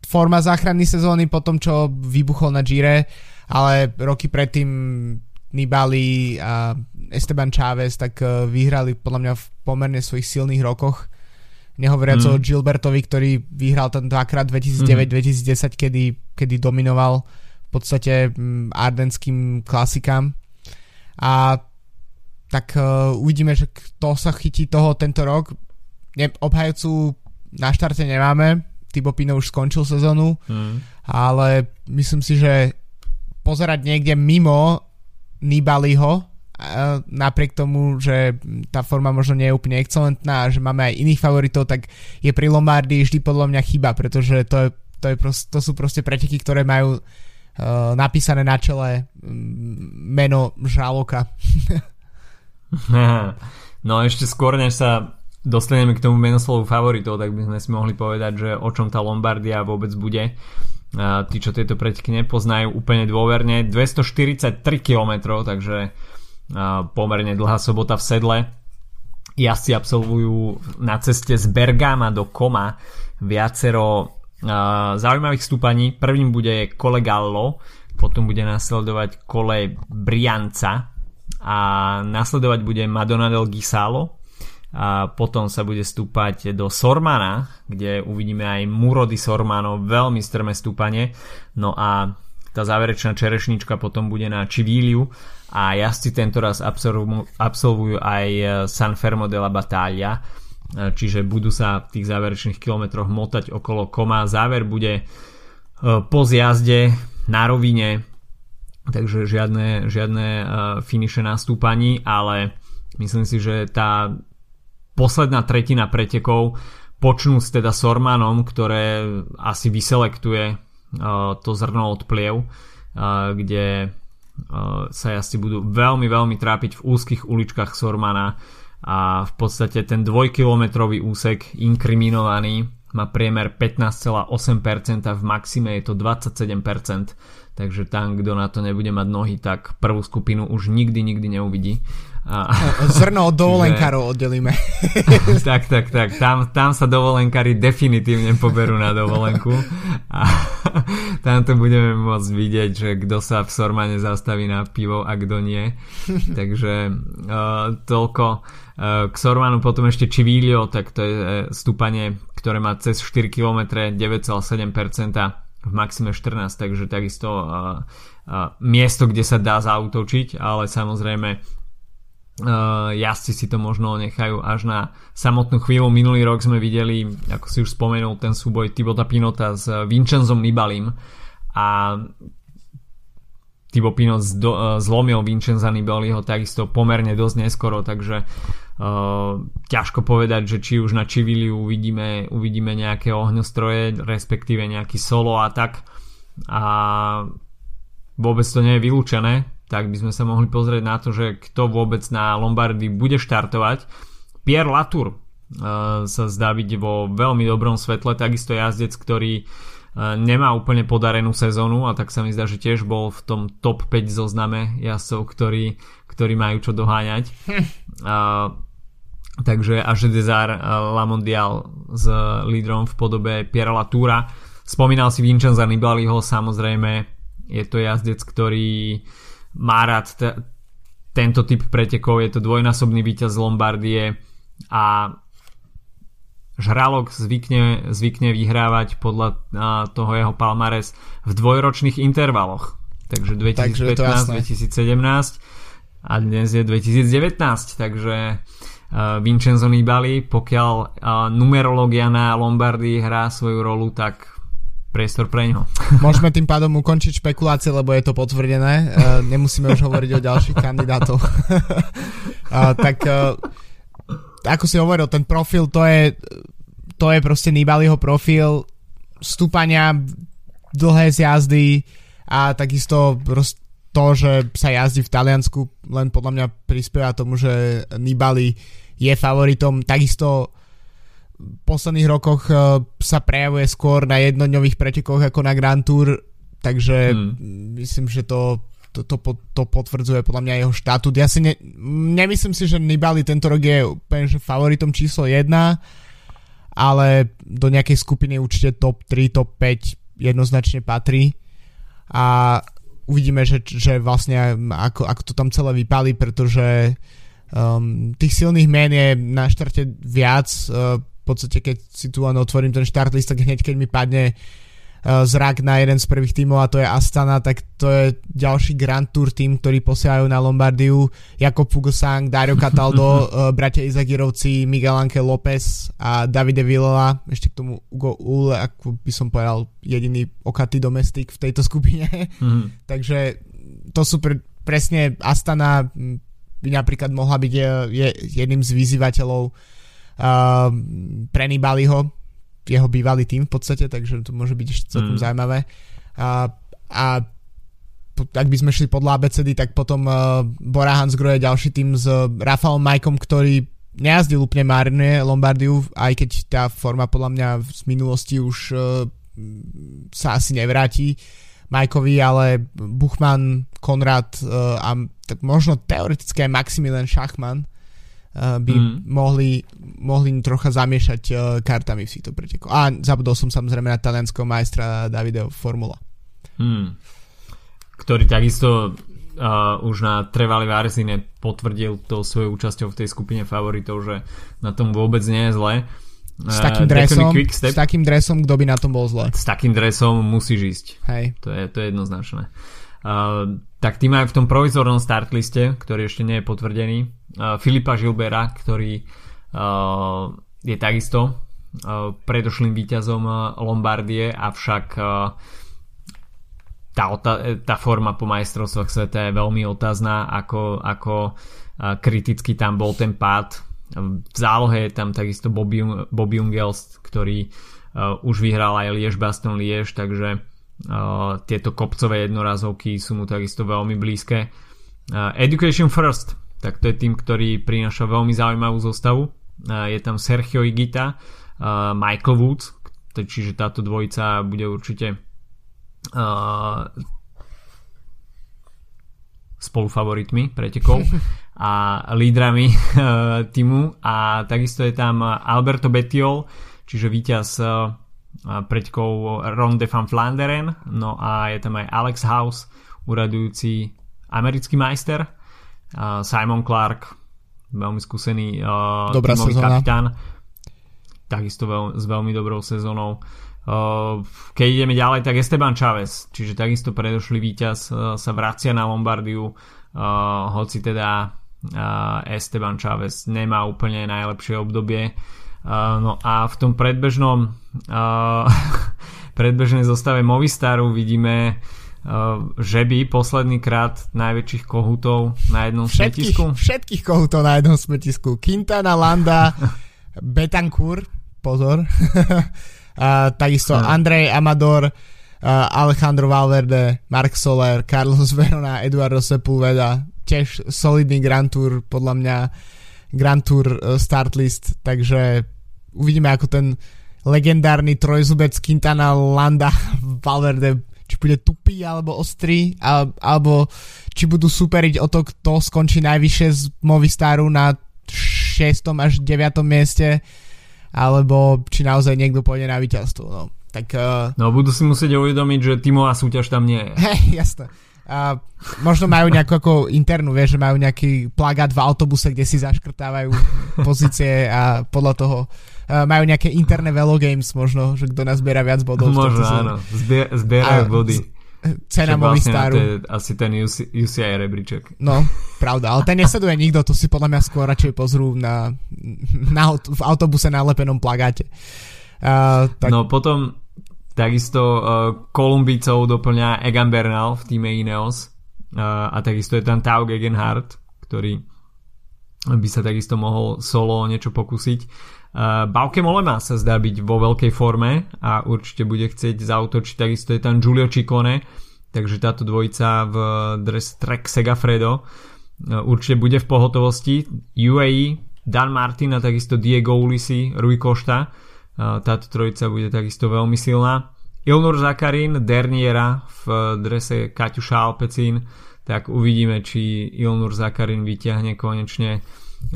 forma záchrannej sezóny po tom, čo vybuchol na Gire ale roky predtým Nibali a Esteban Chávez tak eh, vyhrali podľa mňa v pomerne svojich silných rokoch. Nehovoriac mm. o Gilbertovi, ktorý vyhral ten dvakrát 2009-2010, mm. kedy, kedy dominoval v podstate ardenským klasikám. A tak uh, uvidíme, že kto sa chytí toho tento rok. Ne, obhajcu na štarte nemáme, Tibo Pino už skončil sezónu, mm. ale myslím si, že pozerať niekde mimo Nibaliho, napriek tomu, že tá forma možno nie je úplne excelentná a že máme aj iných favoritov, tak je pri Lombardii vždy podľa mňa chyba, pretože to, je, to, je prost, to sú proste preteky, ktoré majú uh, napísané na čele meno žraloka. no ešte skôr, než sa dostaneme k tomu menoslovu favoritov, tak by sme si mohli povedať, že o čom tá Lombardia vôbec bude tí, čo tieto preteky nepoznajú úplne dôverne. 243 km, takže pomerne dlhá sobota v sedle. Jazdci absolvujú na ceste z Bergama do Koma viacero zaujímavých stúpaní. Prvým bude Kole Gallo, potom bude nasledovať Kole Brianca a nasledovať bude Madonna del Gisalo a potom sa bude stúpať do Sormana, kde uvidíme aj Muro di Sormano, veľmi strmé stúpanie. No a tá záverečná čerešnička potom bude na Civíliu a jazdci tento raz absolvujú aj San Fermo della Battaglia, čiže budú sa v tých záverečných kilometroch motať okolo koma. Záver bude e, po zjazde na rovine, takže žiadne, žiadne e, finiše na stúpaní, ale myslím si, že tá posledná tretina pretekov počnú s teda Sormanom, ktoré asi vyselektuje uh, to zrno od pliev, uh, kde uh, sa asi budú veľmi, veľmi trápiť v úzkých uličkách Sormana a v podstate ten dvojkilometrový úsek inkriminovaný má priemer 15,8% v maxime je to 27% takže tam, kto na to nebude mať nohy, tak prvú skupinu už nikdy, nikdy neuvidí. A, Zrno od dovolenkárov oddelíme. tak, tak, tak. Tam, tam sa dovolenkári definitívne poberú na dovolenku a tam to budeme môcť vidieť, že kto sa v Sormane zastaví na pivo a kto nie. Takže uh, toľko uh, k Sormanu, potom ešte Čivílio, tak to je uh, stúpanie, ktoré má cez 4 km 9,7% v maxime 14, takže takisto uh, uh, miesto, kde sa dá zautočiť, ale samozrejme uh, jazdci si to možno nechajú až na samotnú chvíľu. Minulý rok sme videli, ako si už spomenul, ten súboj Tibota Pinota s Vincenzom Nibalim a Tibo Pinot zlomil Vincenza Nibaliho takisto pomerne dosť neskoro, takže Uh, ťažko povedať, že či už na Čiviliu uvidíme, uvidíme nejaké ohňostroje, respektíve nejaký solo atak a vôbec to nie je vylúčené, tak by sme sa mohli pozrieť na to, že kto vôbec na Lombardy bude štartovať. Pierre Latour uh, sa zdá byť vo veľmi dobrom svetle, takisto jazdec, ktorý uh, nemá úplne podarenú sezónu a tak sa mi zdá, že tiež bol v tom top 5 zozname jazdcov, ktorí, ktorí majú čo doháňať. Uh, takže až Desar eh, La Mondial s lídrom v podobe Pierre Latoura. Spomínal si Vincenza Nibaliho, samozrejme je to jazdec, ktorý má rád t- tento typ pretekov, je to dvojnásobný víťaz z Lombardie a Žralok zvykne, zvykne vyhrávať podľa toho jeho palmares v dvojročných intervaloch. Takže 2015-2017 a dnes je 2019, takže uh, Vincenzo Nibali, pokiaľ uh, numerológia na Lombardii hrá svoju rolu, tak priestor pre ňo. Môžeme tým pádom ukončiť špekulácie, lebo je to potvrdené. Uh, nemusíme už hovoriť o ďalších kandidátoch. tak ako si hovoril, ten profil to je to je proste Nibaliho profil stúpania, dlhé zjazdy a takisto to, že sa jazdí v Taliansku len podľa mňa prispieva tomu, že Nibali je favoritom. Takisto v posledných rokoch uh, sa prejavuje skôr na jednodňových pretekoch ako na Grand Tour, takže hmm. myslím, že to, to, to, to potvrdzuje podľa mňa jeho štatút. Ja si ne, nemyslím si, že Nibali tento rok je úplne že favoritom číslo 1, ale do nejakej skupiny určite top 3, top 5 jednoznačne patrí. A uvidíme, že, že vlastne ako, ako to tam celé vypali, pretože um, tých silných mien je na štarte viac. Uh, v podstate, keď si tu len otvorím ten štart list, tak hneď keď mi padne uh, zrak na jeden z prvých tímov a to je Astana, tak to je ďalší Grand Tour tým, ktorý posielajú na Lombardiu. Jakob Fugosang, Dario Cataldo, uh, bratia Izagirovci, Miguel Anke López a Davide Villela, ešte k tomu Ugo Ule, ako by som povedal, jediný okatý domestik v tejto skupine. Mm-hmm. Takže to sú pre, presne Astana by napríklad mohla byť je, je jedným z vyzývateľov uh, pre Nibaliho, jeho bývalý tým v podstate, takže to môže byť ešte celkom mm. zaujímavé. Uh, a ak by sme šli podľa ABCD, tak potom uh, Bora Hansgrohe je ďalší tým s Rafalom Majkom, ktorý nejazdil úplne márne Lombardiu, aj keď tá forma podľa mňa z minulosti už uh, sa asi nevráti. Uh, Majkovi, ale Buchmann, Konrad uh, a tak možno teoreticky aj Maximilian Schachmann by mm. mohli, mohli trocha zamiešať uh, kartami v týchto pretekoch. A zabudol som samozrejme na talianského majstra Davide Formula. Mm. Ktorý takisto uh, už na Trevali Varzine potvrdil to svojou účasťou v tej skupine favoritov, že na tom vôbec nie je zle. S takým, uh, dresom, s takým dresom, kto by na tom bol zle? S takým dresom musíš ísť. Hej. To je, to je jednoznačné. Uh, tak tí majú v tom provizornom startliste, ktorý ešte nie je potvrdený, Filipa Žilbera, ktorý uh, je takisto uh, predošlým víťazom Lombardie, avšak tá, tá forma po majstrovstvách sveta je veľmi otázna, ako, ako kriticky tam bol ten pád. V zálohe je tam takisto Bobby, Bobby Ungels, ktorý už vyhral aj Liež Baston Liež, takže tieto kopcové jednorazovky sú mu takisto veľmi blízke. Education First, tak to je tým, ktorý prináša veľmi zaujímavú zostavu. Je tam Sergio Igita, Michael Woods, čiže táto dvojica bude určite spolufavoritmi pretekov a lídrami uh, týmu a takisto je tam Alberto Bettiol, čiže víťaz uh, preďkov Ron de van Flanderen, no a je tam aj Alex House, uradujúci americký majster, Simon Clark, veľmi skúsený Dobrá tímový sezóna. kapitán, takisto veľ, s veľmi dobrou sezónou. Keď ideme ďalej, tak Esteban Chavez, čiže takisto predošlý víťaz sa vracia na Lombardiu, hoci teda Esteban Chavez nemá úplne najlepšie obdobie Uh, no a v tom predbežnom uh, predbežnej zostave Movistaru vidíme uh, žeby posledný krát najväčších kohutov na jednom všetkých, smetisku. Všetkých kohutov na jednom smetisku. Quintana, Landa, Betancourt, pozor. uh, takisto uh. Andrej Amador, Alejandro Valverde, Mark Soler, Carlos Verona, Eduardo Sepulveda, tiež solidný Grand Tour podľa mňa Grand Tour e, start list, takže uvidíme ako ten legendárny trojzubec Quintana Landa Valverde či bude tupý alebo ostrý alebo či budú superiť o to, kto skončí najvyššie z Movistaru na 6. až 9. mieste alebo či naozaj niekto pôjde na víťazstvo. No, tak, uh... no budú si musieť uvedomiť, že tímová súťaž tam nie je. Hej, jasné. A možno majú nejakú ako internú, vieš, že majú nejaký plagát v autobuse, kde si zaškrtávajú pozície a podľa toho majú nejaké interné games možno, že kto nás zbiera viac bodov. Možno áno, Zbier, zbierajú a, body. Cena vlastne Movistaru. Vlastne asi ten UC, UCI rebríček. No, pravda, ale ten nesleduje nikto, to si podľa mňa skôr radšej pozrú na, na, v autobuse na lepenom plagáte. Uh, tak... No potom Takisto uh, Kolumbicov doplňa Egan Bernal v týme Ineos uh, a takisto je tam Tau Gegenhardt, ktorý by sa takisto mohol solo niečo pokúsiť. Uh, Bauke Molema sa zdá byť vo veľkej forme a určite bude chcieť zautočiť. Takisto je tam Giulio Ciccone, takže táto dvojica v dress Trek Segafredo uh, určite bude v pohotovosti. UAE, Dan Martin a takisto Diego Ulisi, Rui Costa táto trojica bude takisto veľmi silná. Ilnur Zakarin, Derniera v drese Kaťuša Alpecín, tak uvidíme, či Ilnur Zakarin vyťahne konečne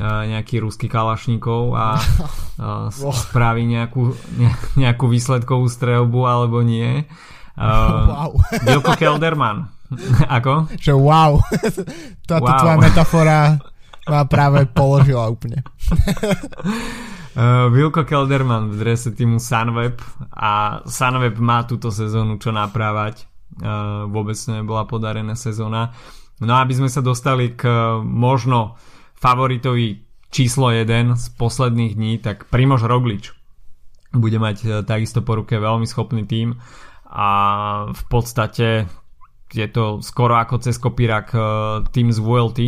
nejaký ruský kalašníkov a, spraví nejakú, nejakú výsledkovú strelbu alebo nie. wow. Vilko Kelderman. Ako? Že wow. Táto wow. tvoja metafora ma práve položila úplne. Uh, Wilko Kelderman v drese týmu Sunweb a Sunweb má túto sezónu čo naprávať. Uh, vôbec nebola podarená sezóna. No aby sme sa dostali k uh, možno favoritovi číslo 1 z posledných dní, tak Primož Roglič bude mať uh, takisto po ruke veľmi schopný tým a v podstate je to skoro ako cez kopírak uh, tým z VLT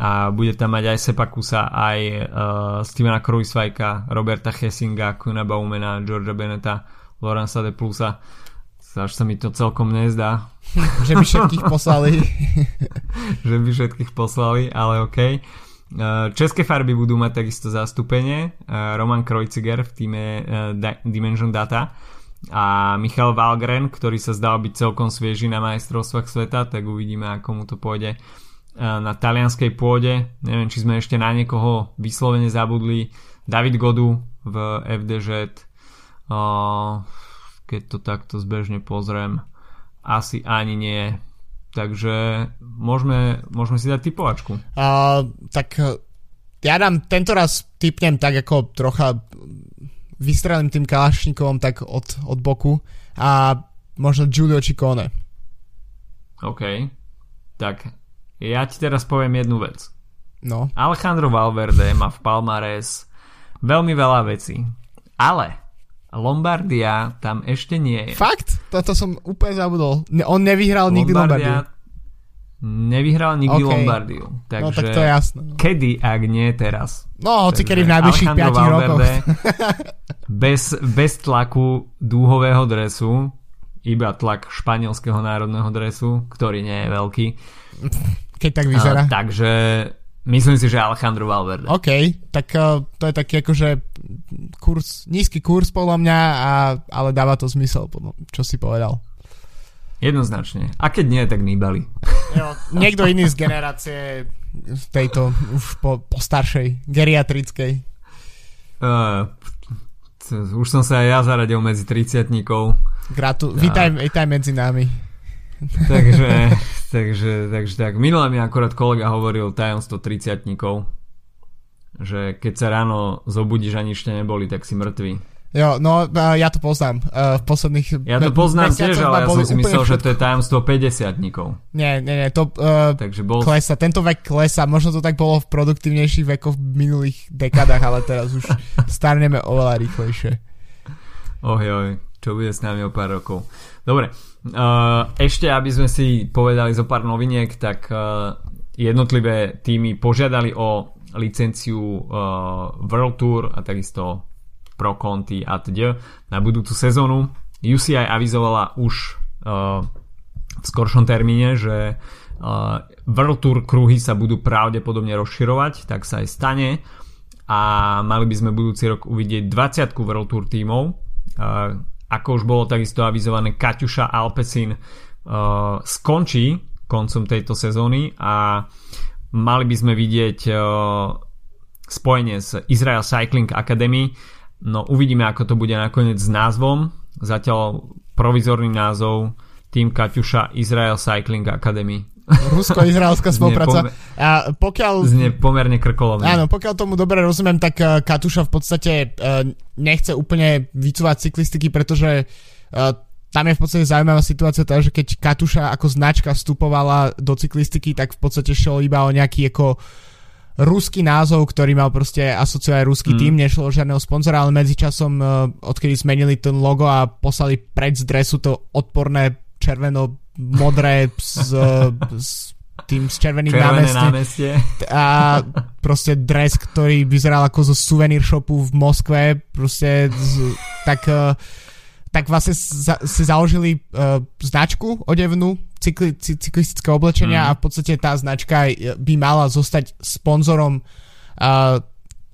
a bude tam mať aj Sepakusa, aj uh, Stevena Kruisvajka, Roberta Hessinga, Kuna Baumena, Georgia Beneta, Lorenza de Plusa. Až sa mi to celkom nezdá. že by všetkých poslali. že by všetkých poslali, ale OK. Uh, české farby budú mať takisto zastúpenie. Uh, Roman Krojciger v týme uh, Dimension Data a Michal Valgren, ktorý sa zdal byť celkom svieži na majstrovstvách sveta, tak uvidíme, ako mu to pôjde na talianskej pôde. Neviem, či sme ešte na niekoho vyslovene zabudli. David Godu v FDŽ. Keď to takto zbežne pozriem, asi ani nie. Takže môžeme, môžeme si dať typovačku. Uh, tak ja dám tento raz typnem tak ako trocha vystrelím tým Kalašníkovom tak od, od boku a možno Giulio Ciccone. OK. Tak ja ti teraz poviem jednu vec. No. Alejandro Valverde má v Palmares veľmi veľa vecí. Ale Lombardia tam ešte nie je. Fakt? Toto som úplne zabudol. On nevyhral nikdy Lombardia nevyhral nikdy okay. Lombardiu. Takže no tak to je jasné. No. Kedy, ak nie teraz? No, hoci kedy v najbližších 5 rokoch. bez, bez tlaku dúhového dresu, iba tlak španielského národného dresu, ktorý nie je veľký. Keď tak vyzerá. Uh, takže myslím si, že Alejandro Valverde. OK, tak uh, to je taký akože kurz, nízky kurz podľa mňa, a, ale dáva to zmysel, čo si povedal. Jednoznačne. A keď nie, tak Nibali. Jo, niekto iný z generácie tejto už po, po staršej, geriatrickej. Uh, už som sa aj ja zaradil medzi 30 Gratu- vítaj, vítaj medzi nami. takže, takže, takže tak. Minule mi akorát kolega hovoril tajomstvo 30 že keď sa ráno zobudíš a nič neboli, tak si mŕtvy. Jo, no ja to poznám. Uh, v posledných Ja to poznám tiež, ale ja som si myslel, že to je tajomstvo 50 Nie, nie, nie, to uh, Takže bol... klesa, tento vek klesa, možno to tak bolo v produktívnejších vekoch v minulých dekadách, ale teraz už starneme oveľa rýchlejšie. Oj, oj, čo bude s nami o pár rokov. Dobre, ešte aby sme si povedali zo pár noviniek, tak uh, jednotlivé týmy požiadali o licenciu uh, World Tour a takisto Pro Conti a td. na budúcu sezónu. UCI avizovala už v skoršom termíne, že World Tour kruhy sa budú pravdepodobne rozširovať, tak sa aj stane a mali by sme budúci rok uvidieť 20 World Tour tímov. Ako už bolo takisto avizované, Kaťuša Alpecin uh, skončí koncom tejto sezóny a mali by sme vidieť uh, spojenie s Israel Cycling Academy No uvidíme, ako to bude nakoniec s názvom. Zatiaľ provizorný názov Team Kaťuša Israel Cycling Academy. Rusko-izraelská spolupráca. Pomer- a pokiaľ... Znie pomerne krkolovne. Áno, pokiaľ tomu dobre rozumiem, tak uh, Katuša v podstate uh, nechce úplne vycúvať cyklistiky, pretože uh, tam je v podstate zaujímavá situácia, teda, že keď Katuša ako značka vstupovala do cyklistiky, tak v podstate šlo iba o nejaký ako ruský názov, ktorý mal proste asociovať ruský mm. tým, nešlo žiadneho sponzora, ale medzičasom, odkedy zmenili ten logo a poslali preč z dresu to odporné červeno-modré s, s tým s červeným námestie. námestie. A proste dres, ktorý vyzeral ako zo suvenír shopu v Moskve, proste z, tak uh, tak vlastne za, si založili uh, značku odevnú cykli, cyklistické oblečenia mm. a v podstate tá značka by mala zostať sponzorom uh,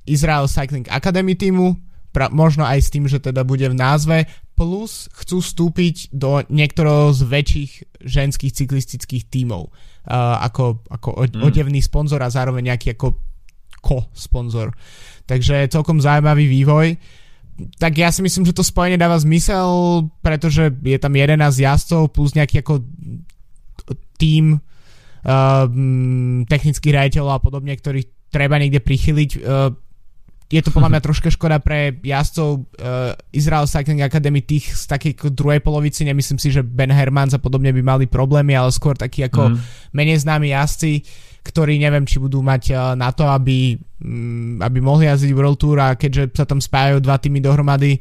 Israel Cycling Academy týmu, pra, možno aj s tým, že teda bude v názve, plus chcú vstúpiť do niektorého z väčších ženských cyklistických tímov uh, ako, ako mm. odevný sponzor a zároveň nejaký ako ko-sponzor. Takže celkom zaujímavý vývoj tak ja si myslím, že to spojenie dáva zmysel, pretože je tam 11 jazdcov plus nejaký ako tým uh, technických riaditeľov a podobne, ktorých treba niekde prichyliť. Uh, je to podľa mňa troška škoda pre jazdcov uh, Israel Cycling Academy tých z takej druhej polovici. Nemyslím si, že Ben Hermans a podobne by mali problémy, ale skôr takí ako mm. menej známi jazdci. Uh, ktorí neviem, či budú mať eh, na to, aby, mm, aby mohli jazdiť World Tour a keďže sa tam spájajú dva týmy dohromady,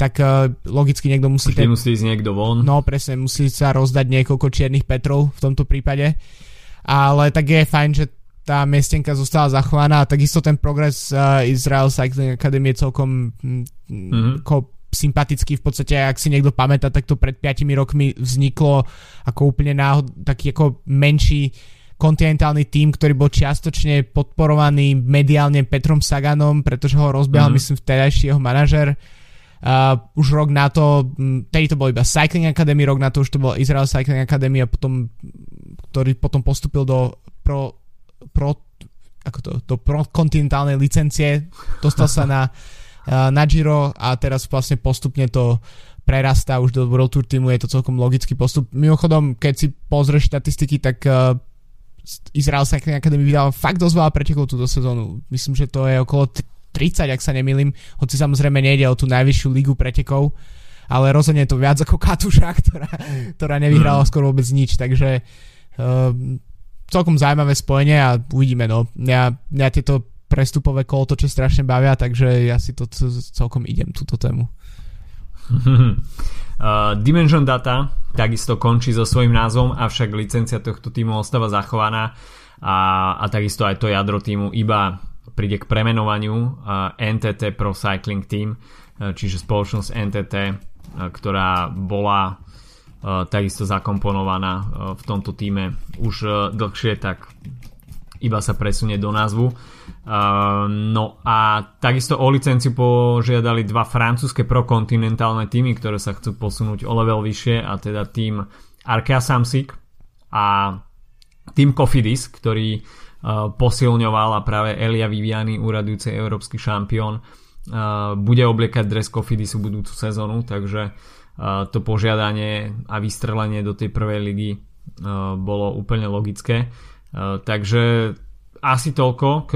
tak uh, logicky niekto musí... Ten, musí ísť niekto von. No presne, musí sa rozdať niekoľko čiernych Petrov v tomto prípade. Ale tak je fajn, že tá miestenka zostala zachovaná a takisto ten progres uh, Israel Cycling Academy je celkom mm-hmm. ko, sympatický v podstate, ak si niekto pamätá, tak to pred 5 rokmi vzniklo ako úplne náhod, taký ako menší kontinentálny tým, ktorý bol čiastočne podporovaný mediálne Petrom Saganom, pretože ho rozbiehal, mm-hmm. myslím, vtedajší jeho manažer. Uh, už rok na to, tedy to bol iba Cycling Academy, rok na to už to bol Israel Cycling Academy a potom, ktorý potom postupil do Pro pro, ako to, do prokontinentálnej licencie, dostal sa na, na Giro a teraz vlastne postupne to prerastá už do World Tour týmu, je to celkom logický postup. Mimochodom, keď si pozrieš štatistiky, tak uh, Izrael Cycling Academy vydal fakt dosť veľa pretekov túto sezónu. Myslím, že to je okolo 30, ak sa nemýlim, hoci samozrejme nejde o tú najvyššiu ligu pretekov, ale rozhodne je to viac ako Katuša, ktorá, ktorá nevyhrala mm. skoro vôbec nič, takže uh, celkom zaujímavé spojenie a uvidíme, no. Mňa, mňa tieto prestupové kolotoče strašne bavia, takže ja si to celkom idem, túto tému. Uh, Dimension Data takisto končí so svojím názvom, avšak licencia tohto týmu ostáva zachovaná a, a takisto aj to jadro týmu iba príde k premenovaniu uh, NTT Pro Cycling Team, uh, čiže spoločnosť NTT, uh, ktorá bola takisto zakomponovaná uh, v tomto týme už uh, dlhšie, tak iba sa presunie do názvu. Uh, no a takisto o licenciu požiadali dva francúzske prokontinentálne týmy, ktoré sa chcú posunúť o level vyššie a teda tým Arkea Samsic a tým Cofidis, ktorý posilňoval a práve Elia Viviani, úradujúci európsky šampión, bude obliekať dres Cofidisu budúcu sezónu, takže to požiadanie a vystrelenie do tej prvej ligy uh, bolo úplne logické. Eh, takže asi toľko k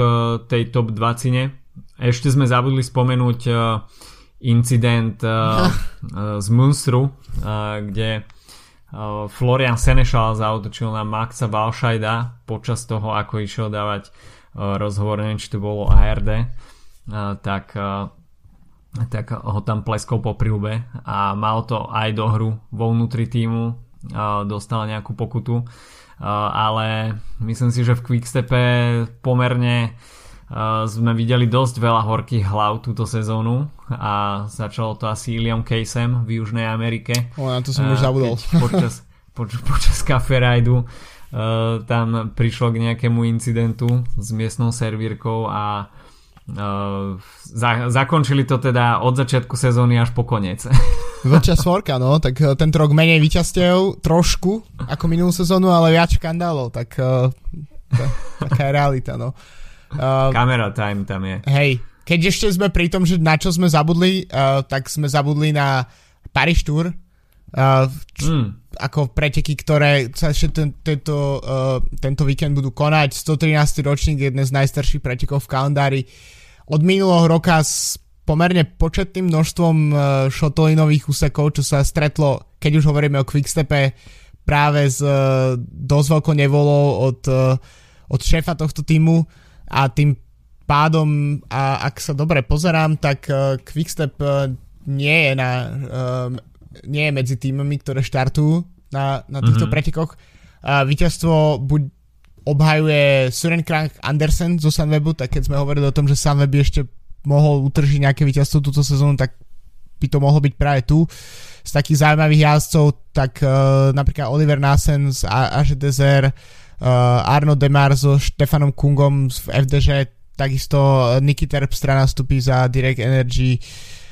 tej top 20. Ešte sme zabudli spomenúť eh, incident z Munstru, kde Florian Senešal zautočil na Maxa Balšajda počas toho, ako išiel dávať rozhovor, neviem, či to bolo ARD, tak, tak ho tam pleskol po prilbe a mal to aj do hru vo vnútri týmu, dostal nejakú pokutu ale myslím si, že v Quickstepe pomerne sme videli dosť veľa horkých hlav túto sezónu a začalo to asi Iliam Casem v Južnej Amerike. O, na to som už zabudol. Počas, poč, počas Cafe Rideu tam prišlo k nejakému incidentu s miestnou servírkou a za, zakončili to teda od začiatku sezóny až po koniec. Vlčia svorka, no, tak uh, tento rok menej výťastiev, trošku, ako minulú sezónu, ale viac škandálov, tak uh, taká je realita, no. Uh, Camera time tam je. Hej, keď ešte sme pri tom, že na čo sme zabudli, uh, tak sme zabudli na Paris Tour, uh, č- mm. Ako preteky, ktoré sa ešte ten, tento, uh, tento víkend budú konať. 113. ročník, jedné z najstarších pretekov v kalendári. Od minulého roka s pomerne početným množstvom uh, šotolinových úsekov, čo sa stretlo, keď už hovoríme o Quickstepe, práve s uh, dosť veľkou nevolou od, uh, od šéfa tohto týmu a tým pádom, a ak sa dobre pozerám, tak uh, Quickstep uh, nie je na um, nie je medzi týmami, ktoré štartujú na, na týchto mm-hmm. pretekoch. Uh, víťazstvo buď obhajuje Søren Krank Andersen zo Sunwebu, tak keď sme hovorili o tom, že Sunweb ešte mohol utržiť nejaké víťazstvo túto sezónu, tak by to mohlo byť práve tu. Z takých zaujímavých jazdcov, tak uh, napríklad Oliver Nassen z Age Desert, uh, Arno Demar so Stefanom Kungom v FDŽ, takisto Niky Terpstra nastupí za Direct Energy, Um,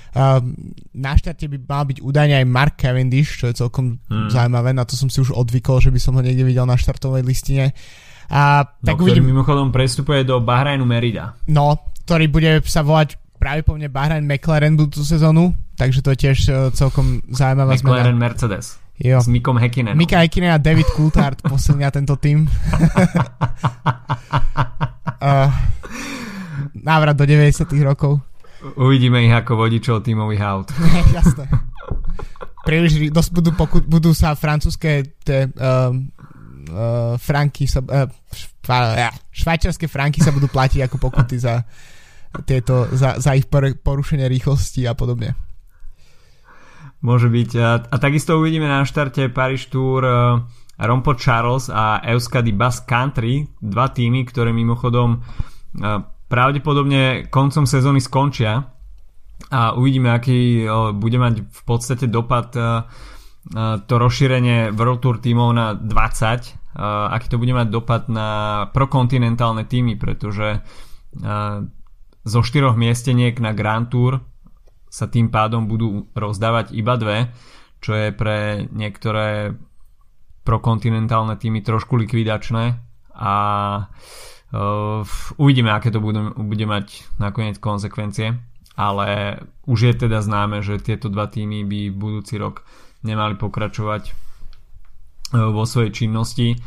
na štarte by mal byť údajne aj Mark Cavendish, čo je celkom hmm. zaujímavé, na to som si už odvykol, že by som ho niekde videl na štartovej listine. A, no, tak ktorý uvidím... mimochodom prestupuje do Bahrajnu Merida. No, ktorý bude sa volať práve po mne Bahrain McLaren budúcu sezónu, takže to je tiež uh, celkom zaujímavá McLaren zmena. Mercedes. Jo. S Mikom Hekinenom. Mika Hekinen a David Coulthard posilnia tento tým. uh, návrat do 90 rokov. Uvidíme ich ako vodičov tímových aut. Jasné. Príliš dosť budú, poku- budú sa francúzske te, uh, uh, franky sa, uh, šva, švajčiarske franky sa budú platiť ako pokuty za tieto, za, za ich porušenie rýchlosti a podobne. Môže byť. A, a takisto uvidíme na štarte Paris Tour uh, Rompo Charles a Euskadi Bass Country, dva týmy, ktoré mimochodom uh, pravdepodobne koncom sezóny skončia a uvidíme, aký bude mať v podstate dopad to rozšírenie World Tour tímov na 20, aký to bude mať dopad na prokontinentálne týmy, pretože zo štyroch miesteniek na Grand Tour sa tým pádom budú rozdávať iba dve, čo je pre niektoré prokontinentálne týmy trošku likvidačné a Uh, uvidíme, aké to bude, bude mať nakoniec konsekvencie, ale už je teda známe, že tieto dva týmy by budúci rok nemali pokračovať uh, vo svojej činnosti,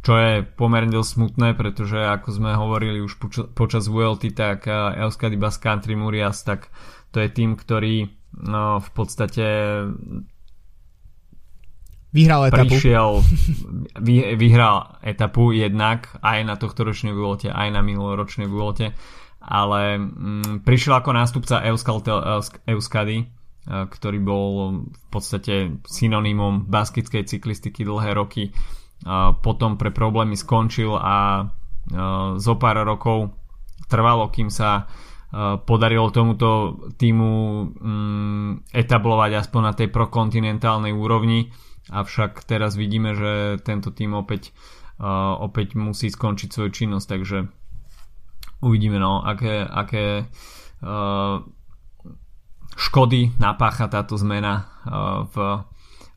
čo je pomerne dosť smutné, pretože ako sme hovorili už počas, VLT, tak Euskadi Bass Country Murias, tak to je tým, ktorý no, v podstate Vyhral etapu. Prišiel, vy, vyhral etapu jednak aj na tohto ročnej Vuelte, aj na minuloročnej Vuelte, ale mm, prišiel ako nástupca Euskady, e, ktorý bol v podstate synonymom baskickej cyklistiky dlhé roky. E, potom pre problémy skončil a e, zo pár rokov trvalo, kým sa podarilo tomuto týmu mm, etablovať aspoň na tej prokontinentálnej úrovni avšak teraz vidíme, že tento tým opäť, uh, opäť musí skončiť svoju činnosť, takže uvidíme, no, aké, aké uh, škody napácha táto zmena uh, v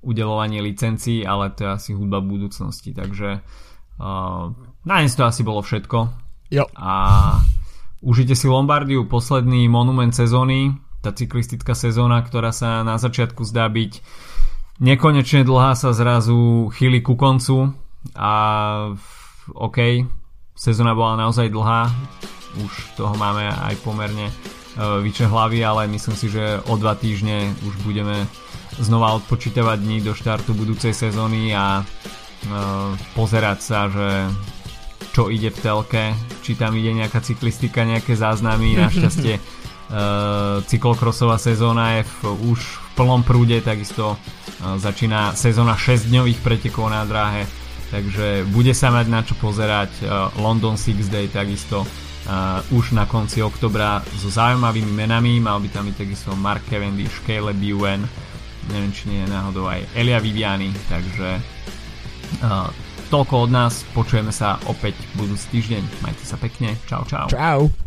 udelovaní licencií, ale to je asi hudba budúcnosti, takže uh, na dnes to asi bolo všetko. Jo. A užite si Lombardiu, posledný monument sezóny, tá cyklistická sezóna, ktorá sa na začiatku zdá byť nekonečne dlhá sa zrazu chýli ku koncu a OK, sezóna bola naozaj dlhá, už toho máme aj pomerne e, vyče hlavy, ale myslím si, že o dva týždne už budeme znova odpočítavať dní do štartu budúcej sezóny a e, pozerať sa, že čo ide v telke, či tam ide nejaká cyklistika, nejaké záznamy, našťastie uh, cyklokrosová sezóna je v, už v plnom prúde, takisto Začína sezóna 6 dňových pretekov na dráhe, takže bude sa mať na čo pozerať. London Six Day takisto už na konci oktobra so zaujímavými menami. Mal by tam byť takisto Mark Cavendish, Caleb Ewan, neviem či nie je náhodou aj Elia Viviani, takže toľko od nás, počujeme sa opäť budúci týždeň. Majte sa pekne, čau čau. Čau.